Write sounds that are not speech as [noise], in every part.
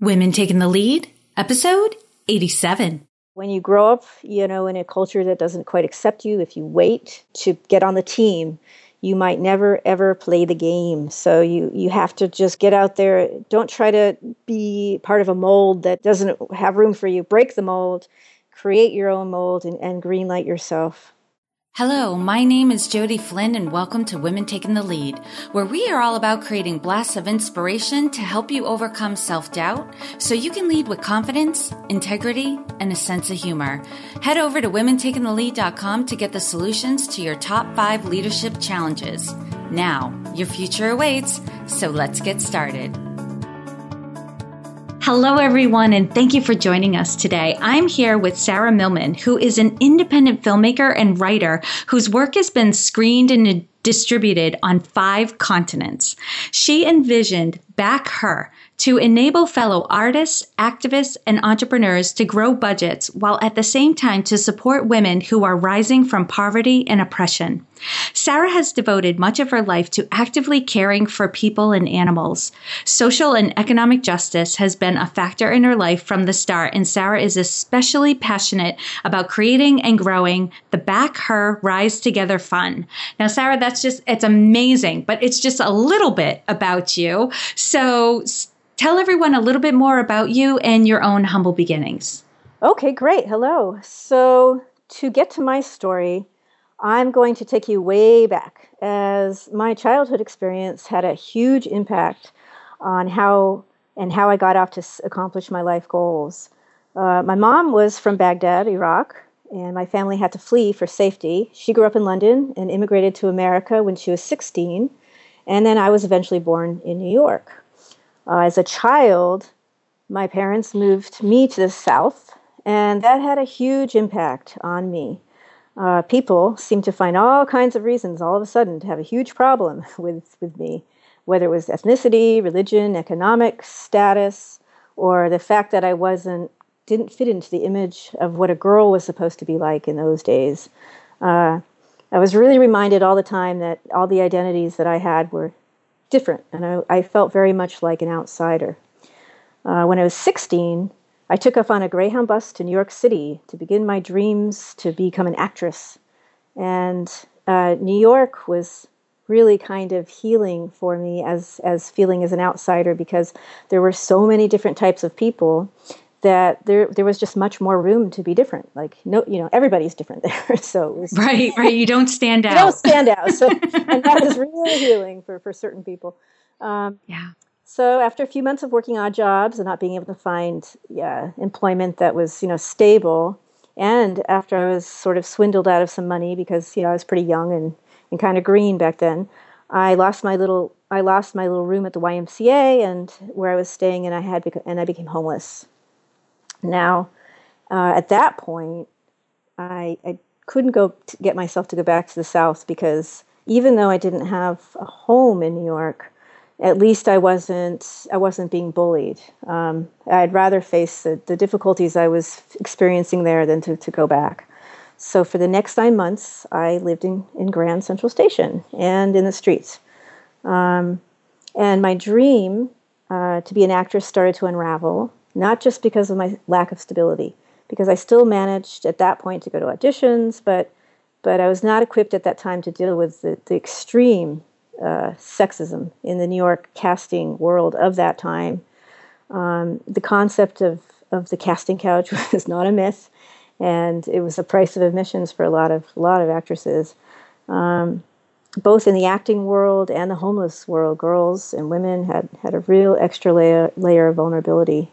Women Taking the Lead, episode 87. When you grow up, you know, in a culture that doesn't quite accept you, if you wait to get on the team, you might never ever play the game. So you you have to just get out there. Don't try to be part of a mold that doesn't have room for you. Break the mold, create your own mold, and, and greenlight yourself. Hello, my name is Jodi Flynn, and welcome to Women Taking the Lead, where we are all about creating blasts of inspiration to help you overcome self doubt so you can lead with confidence, integrity, and a sense of humor. Head over to womentakingthelead.com to get the solutions to your top five leadership challenges. Now, your future awaits, so let's get started. Hello, everyone, and thank you for joining us today. I'm here with Sarah Millman, who is an independent filmmaker and writer whose work has been screened and distributed on five continents. She envisioned Back Her to enable fellow artists, activists, and entrepreneurs to grow budgets while at the same time to support women who are rising from poverty and oppression. Sarah has devoted much of her life to actively caring for people and animals. Social and economic justice has been a factor in her life from the start, and Sarah is especially passionate about creating and growing the Back Her Rise Together Fund. Now, Sarah, that's just, it's amazing, but it's just a little bit about you. So, tell everyone a little bit more about you and your own humble beginnings. Okay, great. Hello. So, to get to my story, I'm going to take you way back, as my childhood experience had a huge impact on how and how I got off to accomplish my life goals. Uh, my mom was from Baghdad, Iraq, and my family had to flee for safety. She grew up in London and immigrated to America when she was 16, and then I was eventually born in New York. Uh, as a child, my parents moved me to the South, and that had a huge impact on me. Uh, people seemed to find all kinds of reasons all of a sudden to have a huge problem [laughs] with, with me, whether it was ethnicity, religion, economic status, or the fact that I wasn't didn't fit into the image of what a girl was supposed to be like in those days. Uh, I was really reminded all the time that all the identities that I had were different, and I, I felt very much like an outsider. Uh, when I was 16, I took off on a Greyhound bus to New York City to begin my dreams to become an actress. And uh, New York was really kind of healing for me as as feeling as an outsider because there were so many different types of people that there there was just much more room to be different. Like no, you know, everybody's different there. [laughs] So was, right, right. You don't stand out. [laughs] you don't stand out. So [laughs] and that was really healing for for certain people. Um, yeah. So after a few months of working odd jobs and not being able to find yeah, employment that was you know stable, and after I was sort of swindled out of some money because you know I was pretty young and and kind of green back then, I lost my little I lost my little room at the YMCA and where I was staying, and I had and I became homeless. Now, uh, at that point, I, I couldn't go get myself to go back to the South because even though I didn't have a home in New York, at least I wasn't I wasn't being bullied. Um, I'd rather face the, the, difficulties I was experiencing there than to, to go back. So for the next nine months, I lived in, in Grand Central Station and in the streets. Um, and my dream uh, to be an actress started to unravel not just because of my lack of stability, because I still managed at that point to go to auditions, but but I was not equipped at that time to deal with the, the extreme uh, sexism in the New York casting world of that time. Um, the concept of, of the casting couch [laughs] was not a myth, and it was the price of admissions for a lot of a lot of actresses. Um, both in the acting world and the homeless world, girls and women had, had a real extra layer, layer of vulnerability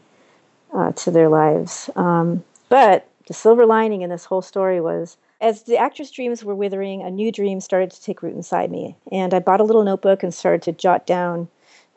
uh, to their lives. Um, but the silver lining in this whole story was as the actress dreams were withering, a new dream started to take root inside me. And I bought a little notebook and started to jot down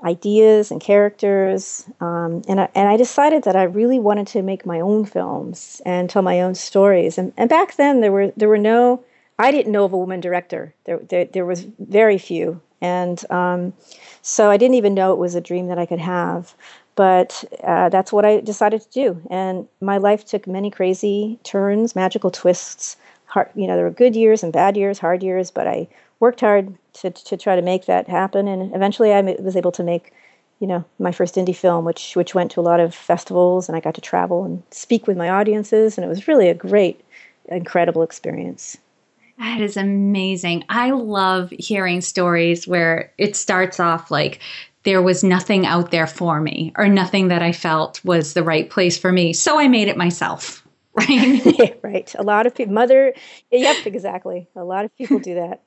ideas and characters. Um, and, I, and I decided that I really wanted to make my own films and tell my own stories. And, and back then, there were, there were no, I didn't know of a woman director, there, there, there was very few. And um, so I didn't even know it was a dream that I could have. But uh, that's what I decided to do. And my life took many crazy turns, magical twists. Hard, you know, there were good years and bad years, hard years, but I worked hard to, to try to make that happen. And eventually I was able to make you know, my first indie film, which which went to a lot of festivals, and I got to travel and speak with my audiences, and it was really a great, incredible experience. That is amazing. I love hearing stories where it starts off like there was nothing out there for me or nothing that I felt was the right place for me. So I made it myself. [laughs] Right. [laughs] right. A lot of people, mother, yep, exactly. A lot of people do that.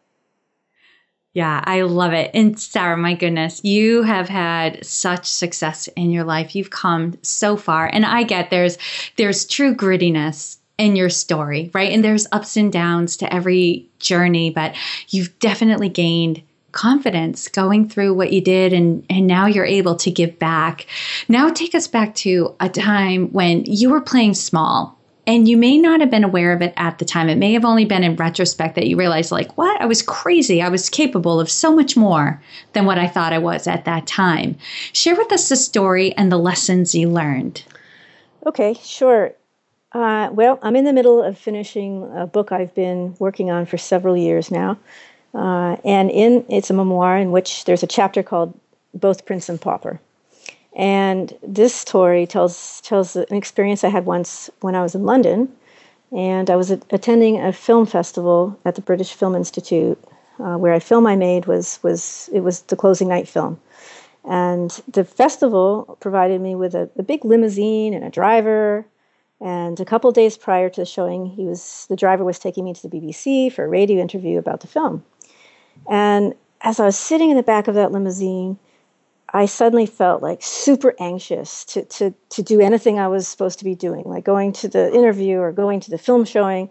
Yeah, I love it. And Sarah, my goodness, you have had such success in your life. You've come so far. And I get there's there's true grittiness in your story, right? And there's ups and downs to every journey, but you've definitely gained confidence going through what you did and and now you're able to give back. Now take us back to a time when you were playing small and you may not have been aware of it at the time. It may have only been in retrospect that you realized like, what? I was crazy. I was capable of so much more than what I thought I was at that time. Share with us the story and the lessons you learned. Okay, sure. Uh, well, I'm in the middle of finishing a book I've been working on for several years now. Uh, and in it's a memoir in which there's a chapter called Both Prince and Pauper. And this story tells tells an experience I had once when I was in London, and I was a- attending a film festival at the British Film Institute, uh, where a film I made was was it was the closing night film, and the festival provided me with a, a big limousine and a driver and a couple days prior to the showing, he was the driver was taking me to the BBC for a radio interview about the film. And as I was sitting in the back of that limousine, I suddenly felt like super anxious to, to, to do anything I was supposed to be doing, like going to the interview or going to the film showing.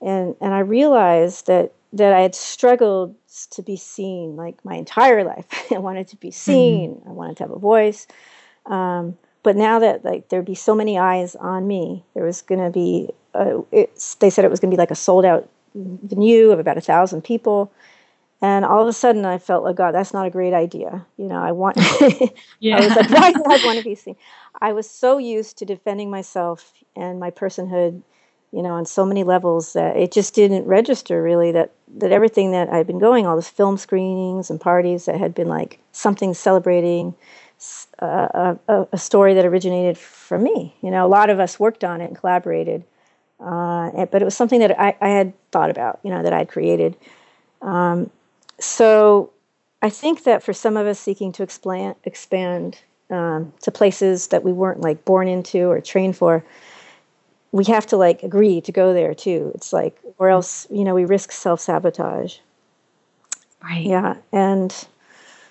And, and I realized that, that I had struggled to be seen like my entire life. [laughs] I wanted to be seen, mm-hmm. I wanted to have a voice. Um, but now that like there'd be so many eyes on me, there was going to be a, they said it was going to be like a sold out venue of about a thousand people. And all of a sudden, I felt like, God, that's not a great idea. You know, I want. yeah. [laughs] [laughs] I was like, why do I want to be seen? I was so used to defending myself and my personhood, you know, on so many levels that it just didn't register really that that everything that I'd been going, all those film screenings and parties that had been like something celebrating a, a, a, story that originated from me. You know, a lot of us worked on it and collaborated, uh, but it was something that I, I, had thought about, you know, that I'd created. Um, so I think that for some of us seeking to expand, expand um, to places that we weren't like born into or trained for, we have to like agree to go there too. It's like, or else, you know, we risk self sabotage. Right. Yeah. And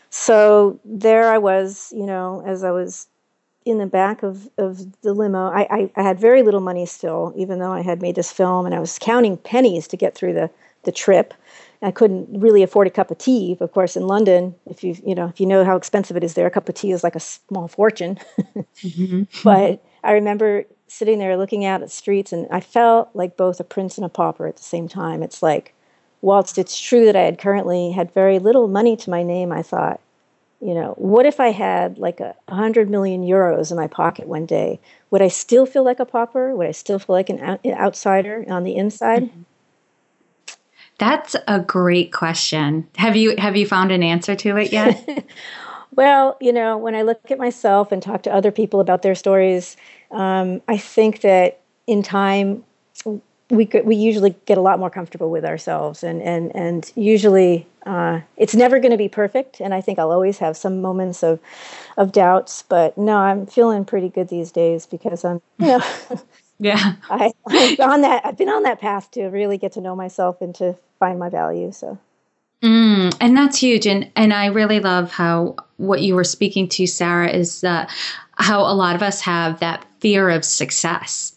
so there I was, you know, as I was in the back of, of the limo. I, I, I, had very little money still, even though I had made this film, and I was counting pennies to get through the, the trip. I couldn't really afford a cup of tea. Of course, in London, if you you know if you know how expensive it is there, a cup of tea is like a small fortune. [laughs] mm-hmm. But I remember sitting there looking out at the streets, and I felt like both a prince and a pauper at the same time. It's like whilst it's true that I had currently had very little money to my name, I thought, you know, what if I had like a hundred million euros in my pocket one day? Would I still feel like a pauper? Would I still feel like an outsider on the inside? Mm-hmm. That's a great question. Have you have you found an answer to it yet? [laughs] well, you know, when I look at myself and talk to other people about their stories, um, I think that in time we could, we usually get a lot more comfortable with ourselves and and and usually uh, it's never going to be perfect and i think i'll always have some moments of of doubts but no i'm feeling pretty good these days because i'm you know [laughs] yeah [laughs] I, i've on that i've been on that path to really get to know myself and to find my value so Mm, and that's huge. And and I really love how what you were speaking to, Sarah, is that how a lot of us have that fear of success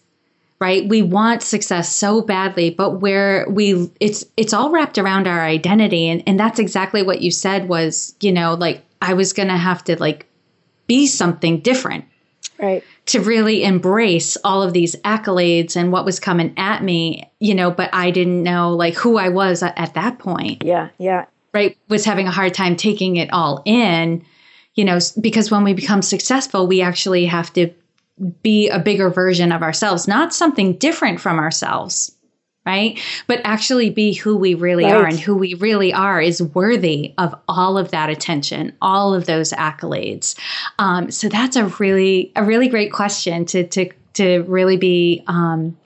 right? We want success so badly but where we it's it's all wrapped around our identity. And and that's exactly what you said was you know like i was gonna have to like be something different right. to really embrace all of these accolades and what was coming at me you know but i didn't know like who i was at, at that point. Yeah yeah. Right? Was having a hard time taking it all in you know because when we become successful we actually have to be a bigger version of ourselves, not something different from ourselves. right? But actually be who we really right. are. And who we really are is worthy of all of that attention, all of those accolades. Um, so that's a really, a really great question to, to, to really be, um,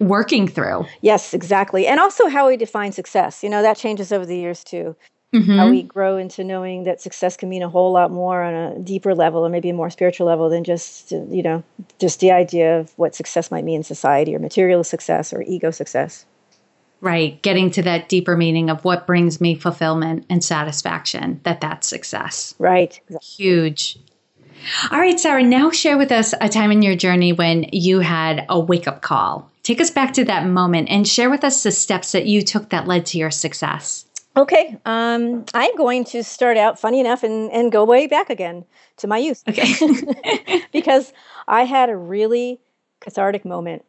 working through. Yes, exactly. And also how we define success. You know, that changes over the years too. Mm-hmm. How we grow into knowing that success can mean a whole lot more on a deeper level or maybe a more spiritual level than just, you know, just the idea of what success might mean in society or material success or ego success. Right. Getting to that deeper meaning of what brings me fulfillment and satisfaction, that that's success. Right. Huge. All right, Sarah, now share with us a time in your journey when you had a wake up call. Take us back to that moment and share with us the steps that you took that led to your success. Okay, um, I'm going to start out, funny enough, and, and go way back again to my youth. Okay. [laughs] because I had a really cathartic moment.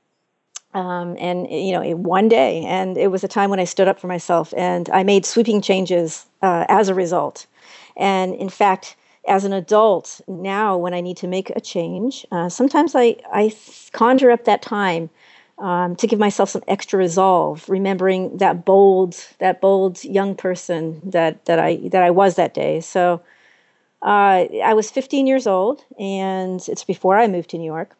Um, and, you know, one day, and it was a time when I stood up for myself and I made sweeping changes uh, as a result. And in fact, as an adult, now when I need to make a change, uh, sometimes I, I conjure up that time um, to give myself some extra resolve, remembering that bold, that bold young person that that I that I was that day. So uh, I was 15 years old, and it's before I moved to New York,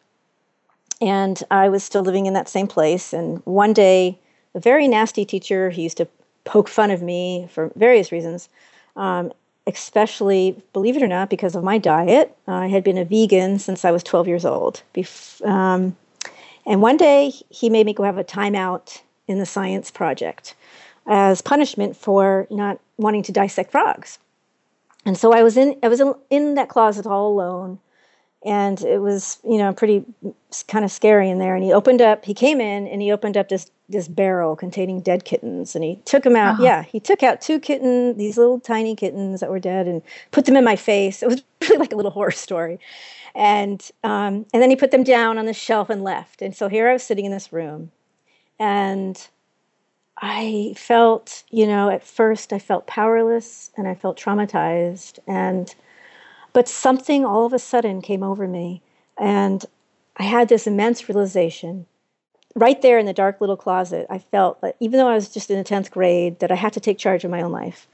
and I was still living in that same place. And one day, a very nasty teacher, he used to poke fun of me for various reasons. Um, especially, believe it or not, because of my diet. I had been a vegan since I was 12 years old. Bef- um, and one day he made me go have a timeout in the science project as punishment for not wanting to dissect frogs. And so I was in I was in, in that closet all alone. And it was you know pretty kind of scary in there. And he opened up he came in and he opened up this this barrel containing dead kittens. And he took them out. Uh-huh. yeah he took out two kitten these little tiny kittens that were dead and put them in my face. It was [laughs] really like a little horror story and um, and then he put them down on the shelf and left. And so here I was sitting in this room, and I felt, you know, at first I felt powerless and I felt traumatized, and but something all of a sudden came over me, and I had this immense realization. Right there in the dark little closet, I felt that even though I was just in the 10th grade, that I had to take charge of my own life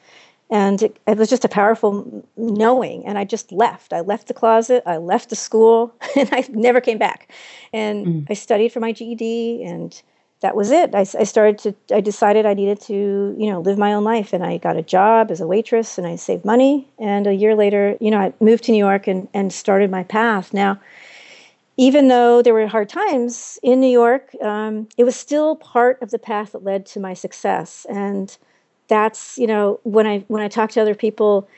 and it, it, was just a powerful knowing. And i just left. I left the closet. I left the school [laughs] and i never came back. And mm. i studied for my ged and that was it. I, I, started to i decided i needed to you know live my own life. And i got a job as a waitress and i saved money. And a year later you know i moved to new york and, and started my path. Now even though there were hard times in new york um, it was still part of the path that led to my success. And that's you know when I when I talk to other people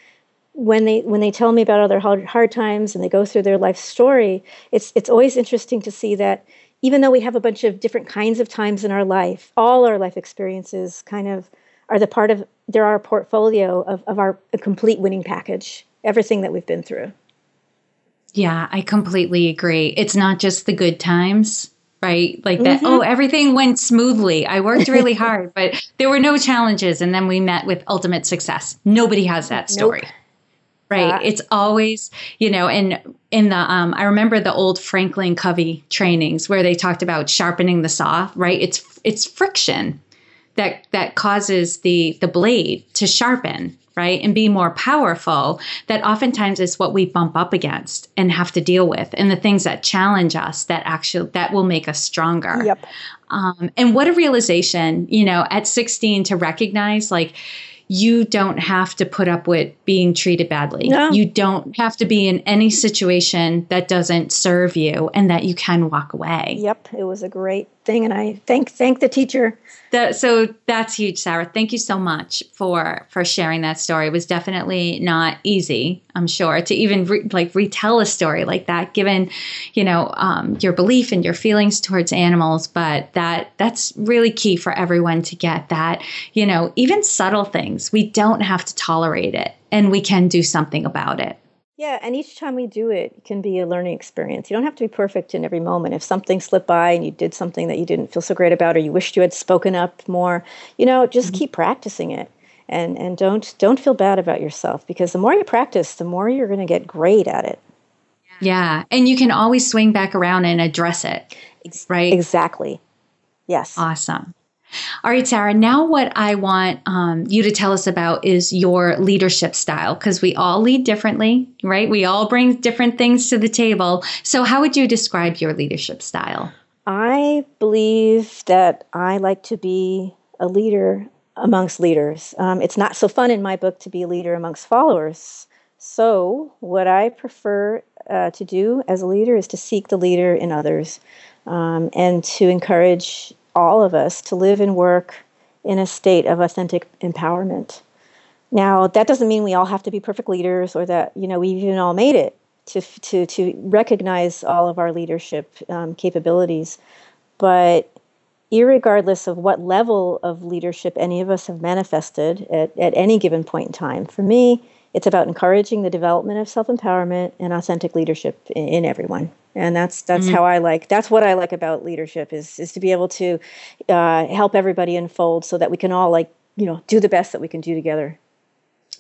when they when they tell me about other hard, hard times and they go through their life story, it's it's always interesting to see that even though we have a bunch of different kinds of times in our life, all our life experiences kind of are the part of are a portfolio of, of our complete winning package, everything that we've been through. Yeah, I completely agree. It's not just the good times right? Like that, mm-hmm. oh, everything went smoothly. I worked really [laughs] hard, but there were no challenges. And then we met with ultimate success. Nobody has that story. Nope. Right. Yeah. It's always, you know, and in the, um, I remember the old Franklin Covey trainings where they talked about sharpening the saw, right? It's, it's friction that, that causes the, the blade to sharpen right and be more powerful that oftentimes is what we bump up against and have to deal with and the things that challenge us that actually that will make us stronger yep um, and what a realization you know at 16 to recognize like you don't have to put up with being treated badly. No. You don't have to be in any situation that doesn't serve you and that you can walk away. Yep, it was a great thing and I thank thank the teacher that, so that's huge, Sarah. Thank you so much for for sharing that story. It was definitely not easy, I'm sure, to even re, like retell a story like that, given you know um, your belief and your feelings towards animals. But that that's really key for everyone to get that. You know, even subtle things, we don't have to tolerate it, and we can do something about it. Yeah, and each time we do it can be a learning experience. You don't have to be perfect in every moment. If something slipped by and you did something that you didn't feel so great about or you wished you had spoken up more, you know, just mm-hmm. keep practicing it. And and don't don't feel bad about yourself because the more you practice, the more you're going to get great at it. Yeah, and you can always swing back around and address it. Right? Exactly. Yes. Awesome. All right, Sarah. Now, what I want um, you to tell us about is your leadership style because we all lead differently, right? We all bring different things to the table. So, how would you describe your leadership style? I believe that I like to be a leader amongst leaders. Um, it's not so fun in my book to be a leader amongst followers. So, what I prefer uh, to do as a leader is to seek the leader in others um, and to encourage all of us to live and work in a state of authentic empowerment. Now, that doesn't mean we all have to be perfect leaders or that, you know, we even all made it to, to, to recognize all of our leadership um, capabilities. But regardless of what level of leadership any of us have manifested at, at any given point in time, for me, it's about encouraging the development of self empowerment and authentic leadership in, in everyone and that's that's mm-hmm. how I like. That's what I like about leadership is is to be able to uh, help everybody unfold so that we can all like you know do the best that we can do together.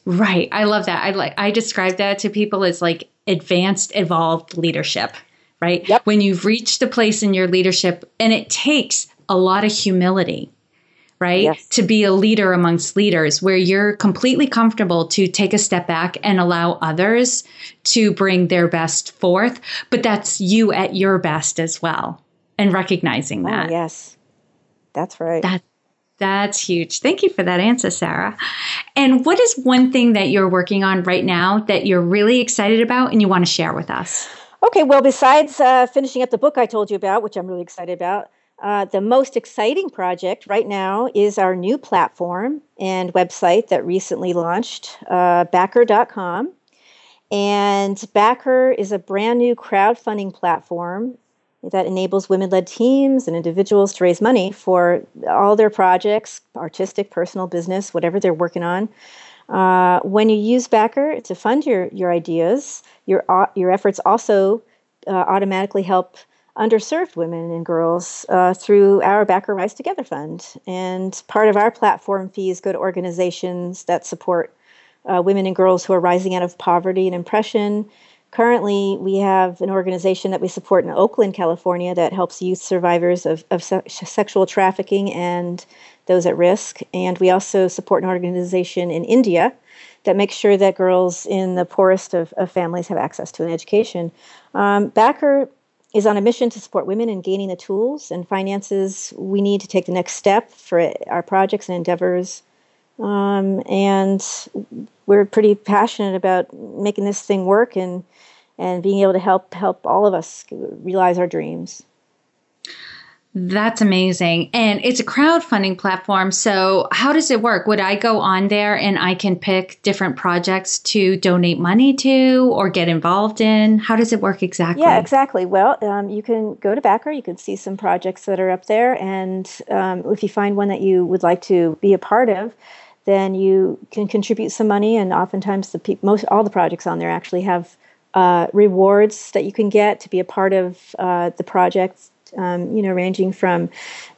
Right. I love that. I like I describe that to people as like advanced evolved leadership, right? Yep. When you've reached a place in your leadership and it takes a lot of humility right? Yes. To be a leader amongst leaders where you're completely comfortable to take a step back and allow others to bring their best forth, but that's you at your best as well and recognizing oh, that. Oh, yes. That's right. That that's huge. Thank you for that answer, Sarah. And what is one thing that you're working on right now that you're really excited about and you want to share with us? Okay, well, besides uh, finishing up the book I told you about, which I'm really excited about, uh, the most exciting project right now is our new platform and website that recently launched, uh, backher.com. And BackHer is a brand new crowdfunding platform that enables women led teams and individuals to raise money for all their projects artistic, personal, business, whatever they're working on. Uh, when you use BackHer to fund your, your ideas, your, uh, your efforts also uh, automatically help underserved women and girls uh, through our BackHer Rise Together Fund. And part of our platform fees go to organizations that support uh, women and girls who are rising out of poverty and oppression. Currently, we have an organization that we support in Oakland, California, that helps youth survivors of, of se- sexual trafficking and those at risk. And we also support an organization in India that makes sure that girls in the poorest of, of families have access to an education. Um, BackHer is on a mission to support women in gaining the tools and finances we need to take the next step for our projects and endeavors. Um, and we're pretty passionate about making this thing work and and being able to help help all of us realize our dreams. That's amazing. And it's a crowdfunding platform. So, how does it work? Would I go on there and I can pick different projects to donate money to or get involved in? How does it work exactly? Yeah, exactly. Well, um, you can go to BackHer, you can see some projects that are up there. And um, if you find one that you would like to be a part of, then you can contribute some money. And oftentimes, the pe- most all the projects on there actually have uh, rewards that you can get to be a part of uh, the projects um, you know, ranging from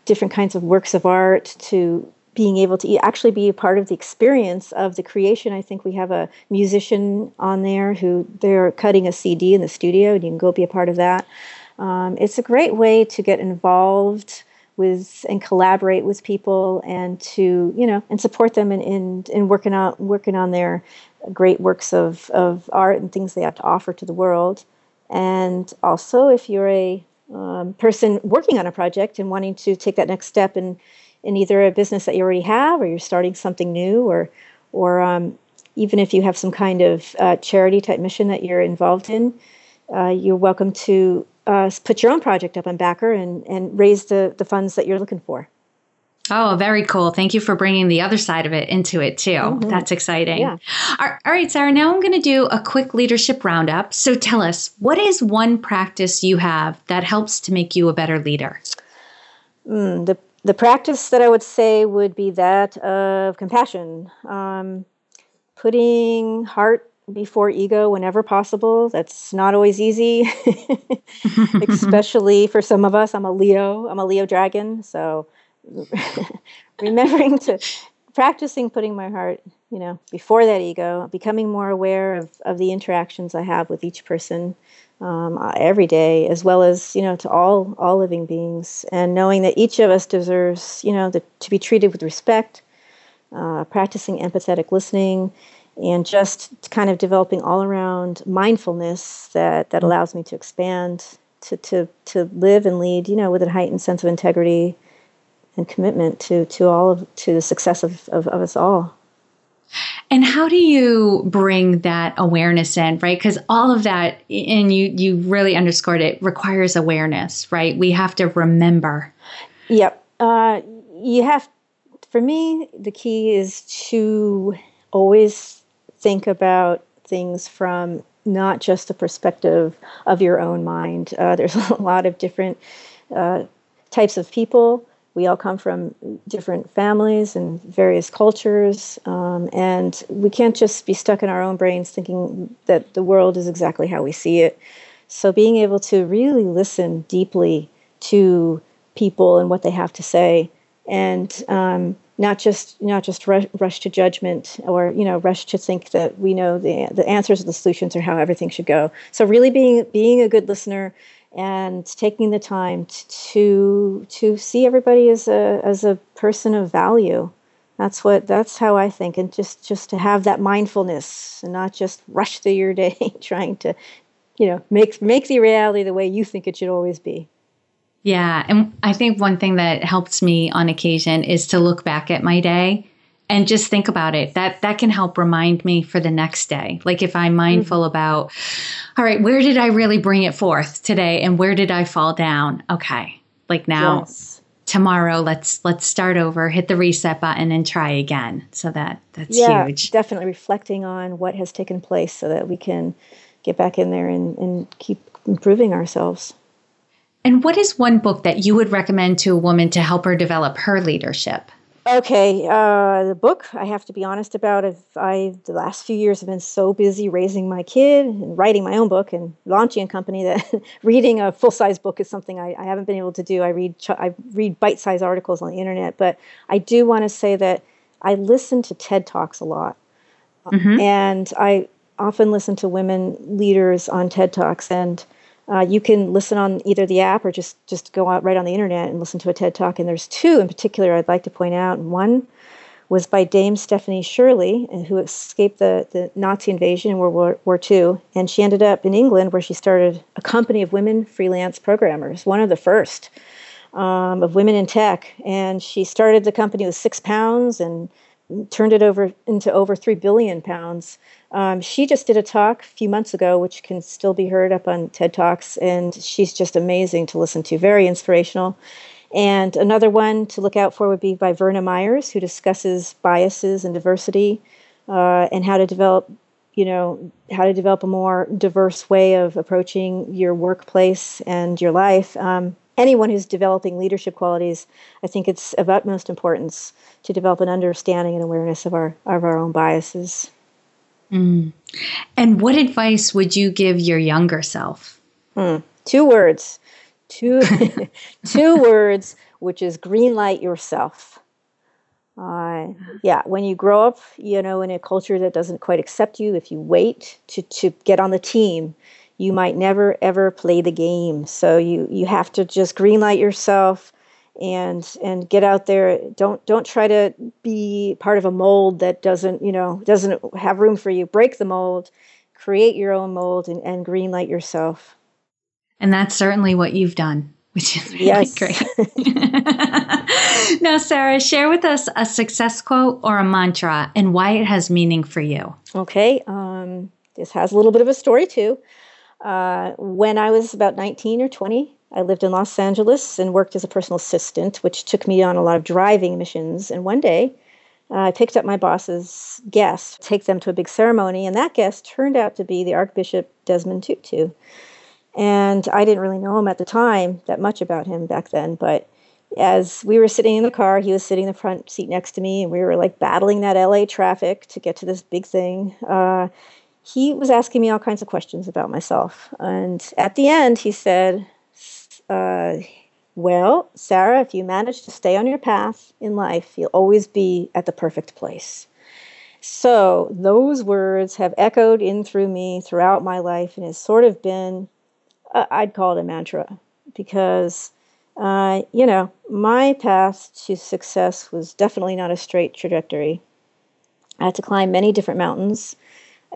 different kinds of works of art to being able to actually be a part of the experience of the creation. I think we have a musician on there who they're cutting a CD in the studio, and you can go be a part of that. Um, it's a great way to get involved with and collaborate with people and to you know and support them in in, in working on working on their great works of, of art and things they have to offer to the world. And also, if you're a um, person working on a project and wanting to take that next step in in either a business that you already have or you're starting something new or or um, even if you have some kind of uh, charity type mission that you're involved in uh, you're welcome to uh, put your own project up on BackHer and, and raise the, the funds that you're looking for Oh, very cool. Thank you for bringing the other side of it into it too. Mm-hmm. That's exciting. Yeah. All right, Sarah, now I'm going to do a quick leadership roundup. So tell us, what is one practice you have that helps to make you a better leader? Mm, the, the practice that I would say would be that of compassion, um, putting heart before ego whenever possible. That's not always easy, [laughs] [laughs] especially for some of us. I'm a Leo, I'm a Leo dragon. So [laughs] remembering to practicing putting my heart, you know, before that ego, becoming more aware of, of the interactions I have with each person um, every day, as well as you know to all all living beings, and knowing that each of us deserves, you know, the, to be treated with respect, uh, practicing empathetic listening, and just kind of developing all around mindfulness that that allows me to expand, to to to live and lead, you know, with a heightened sense of integrity and commitment to to all of to the success of, of, of us all. And how do you bring that awareness in, right? Because all of that, and you you really underscored it, requires awareness, right? We have to remember. Yep. Uh, you have. For me, the key is to always think about things from not just the perspective of your own mind. Uh, there's [laughs] a lot of different uh, types of people we all come from different families and various cultures, um, and we can't just be stuck in our own brains thinking that the world is exactly how we see it. So, being able to really listen deeply to people and what they have to say, and um, not just not just rush, rush, to judgment or you know rush to think that we know the the answers or the solutions or how everything should go. So, really being being a good listener and taking the time to to see everybody as a as a person of value. That's what that's how i think and just just to have that mindfulness and not just rush through your day [laughs] trying to you know make make the reality the way you think it should always be. Yeah and i think one thing that helps me on occasion is to look back at my day and just think about it. That that can help remind me for the next day. Like if i'm mindful mm-hmm. about all right where did i really bring it forth today and where did i fall down? Okay like now yes. tomorrow let's let's start over hit the reset button and try again. So that that's yeah, huge. definitely reflecting on what has taken place so that we can get back in there and, and keep improving ourselves. And what is one book that you would recommend to a woman to help her develop her leadership Okay, uh, the book I have to be honest about. If I the last few years have been so busy raising my kid and writing my own book and launching a company that [laughs] reading a full size book is something I, I, haven't been able to do. I read I read bite sized articles on the internet, but I do want to say that I listen to TED talks a lot, mm-hmm. and I often listen to women leaders on TED talks and uh, you can listen on either the app or just just go out right on the internet and listen to a TED talk. And there's two in particular I'd like to point out. One was by Dame Stephanie Shirley, uh, who escaped the, the Nazi invasion in World War, War II. And she ended up in England where she started a company of women freelance programmers, one of the first um, of women in tech. And she started the company with six pounds and turned it over into over three billion pounds um, she just did a talk a few months ago, which can still be heard up on TED Talks, and she's just amazing to listen to, very inspirational. And another one to look out for would be by Verna Myers, who discusses biases and diversity uh, and how to develop, you know, how to develop a more diverse way of approaching your workplace and your life. Um, anyone who's developing leadership qualities, I think it's of utmost importance to develop an understanding and awareness of our of our own biases. Mm. And what advice would you give your younger self? Mm. Two words. Two, [laughs] two words, which is green light yourself. Uh, yeah, when you grow up, you know, in a culture that doesn't quite accept you, if you wait to, to get on the team, you might never ever play the game. So you you have to just green light yourself, and and get out there. Don't don't try to be part of a mold that doesn't you know doesn't have room for you. Break the mold create your own mold and, and green light yourself. And that's certainly what you've done which is really yes. great. [laughs] Now sarah share with us a success quote or a mantra and why it has meaning for you. Okay um, this has a little bit of a story too uh, when i was about 19 or 20 I lived in Los Angeles and worked as a personal assistant, which took me on a lot of driving missions. And one day, uh, I picked up my boss's guest, take them to a big ceremony, and that guest turned out to be the Archbishop Desmond Tutu. And I didn't really know him at the time, that much about him back then, but as we were sitting in the car, he was sitting in the front seat next to me, and we were like battling that LA traffic to get to this big thing. Uh, he was asking me all kinds of questions about myself. And at the end, he said, uh, Well, Sarah, if you manage to stay on your path in life, you'll always be at the perfect place. So, those words have echoed in through me throughout my life and has sort of been, uh, I'd call it a mantra because, uh, you know, my path to success was definitely not a straight trajectory. I had to climb many different mountains,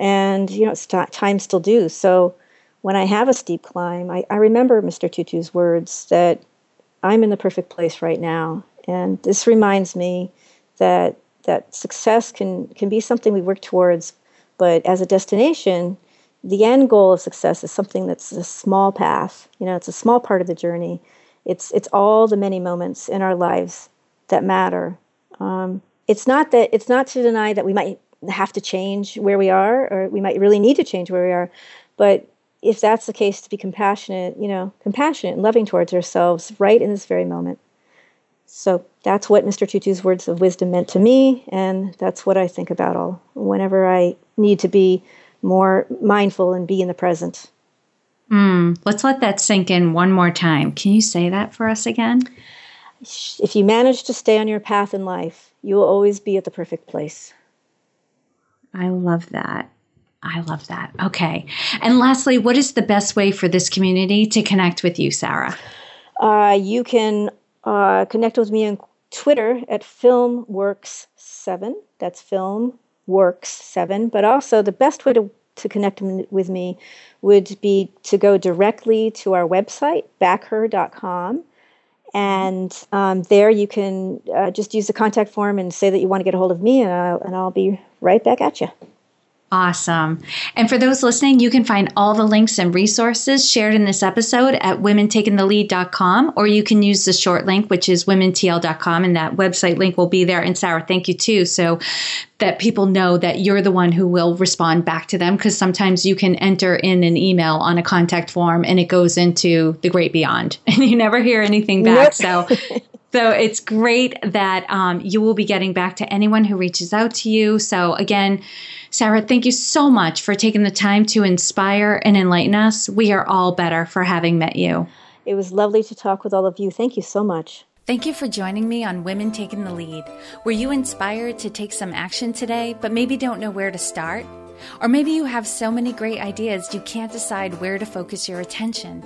and, you know, it's t- time still do. So, when I have a steep climb, I, I remember Mr. Tutu's words that I'm in the perfect place right now. And this reminds me that that success can can be something we work towards, but as a destination, the end goal of success is something that's a small path. You know, it's a small part of the journey. It's it's all the many moments in our lives that matter. Um, it's not that it's not to deny that we might have to change where we are, or we might really need to change where we are, but if that's the case, to be compassionate, you know, compassionate and loving towards ourselves right in this very moment. So that's what Mr. Tutu's words of wisdom meant to me, and that's what I think about all whenever I need to be more mindful and be in the present. Mm, let's let that sink in one more time. Can you say that for us again? If you manage to stay on your path in life, you will always be at the perfect place. I love that. I love that. Okay. And lastly, what is the best way for this community to connect with you, Sarah? Uh, you can uh, connect with me on Twitter at FilmWorks7. That's FilmWorks7. But also, the best way to, to connect with me would be to go directly to our website, backher.com. And um, there you can uh, just use the contact form and say that you want to get a hold of me, and I'll, and I'll be right back at you. Awesome. And for those listening, you can find all the links and resources shared in this episode at womentakingthelead.com, or you can use the short link, which is womentl.com, and that website link will be there. And Sarah, thank you too. So that people know that you're the one who will respond back to them, because sometimes you can enter in an email on a contact form and it goes into the great beyond, [laughs] and you never hear anything back. Nope. So So it's great that um, you will be getting back to anyone who reaches out to you. So again, Sarah, thank you so much for taking the time to inspire and enlighten us. We are all better for having met you. It was lovely to talk with all of you. Thank you so much. Thank you for joining me on Women Taking the Lead. Were you inspired to take some action today, but maybe don't know where to start? Or maybe you have so many great ideas you can't decide where to focus your attention.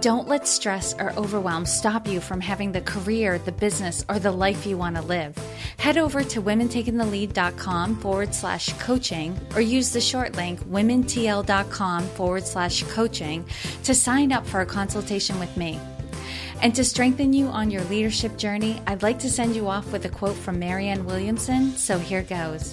Don't let stress or overwhelm stop you from having the career, the business, or the life you want to live. Head over to womentakingthelead.com forward slash coaching or use the short link womentl.com forward slash coaching to sign up for a consultation with me. And to strengthen you on your leadership journey, I'd like to send you off with a quote from Marianne Williamson, so here goes.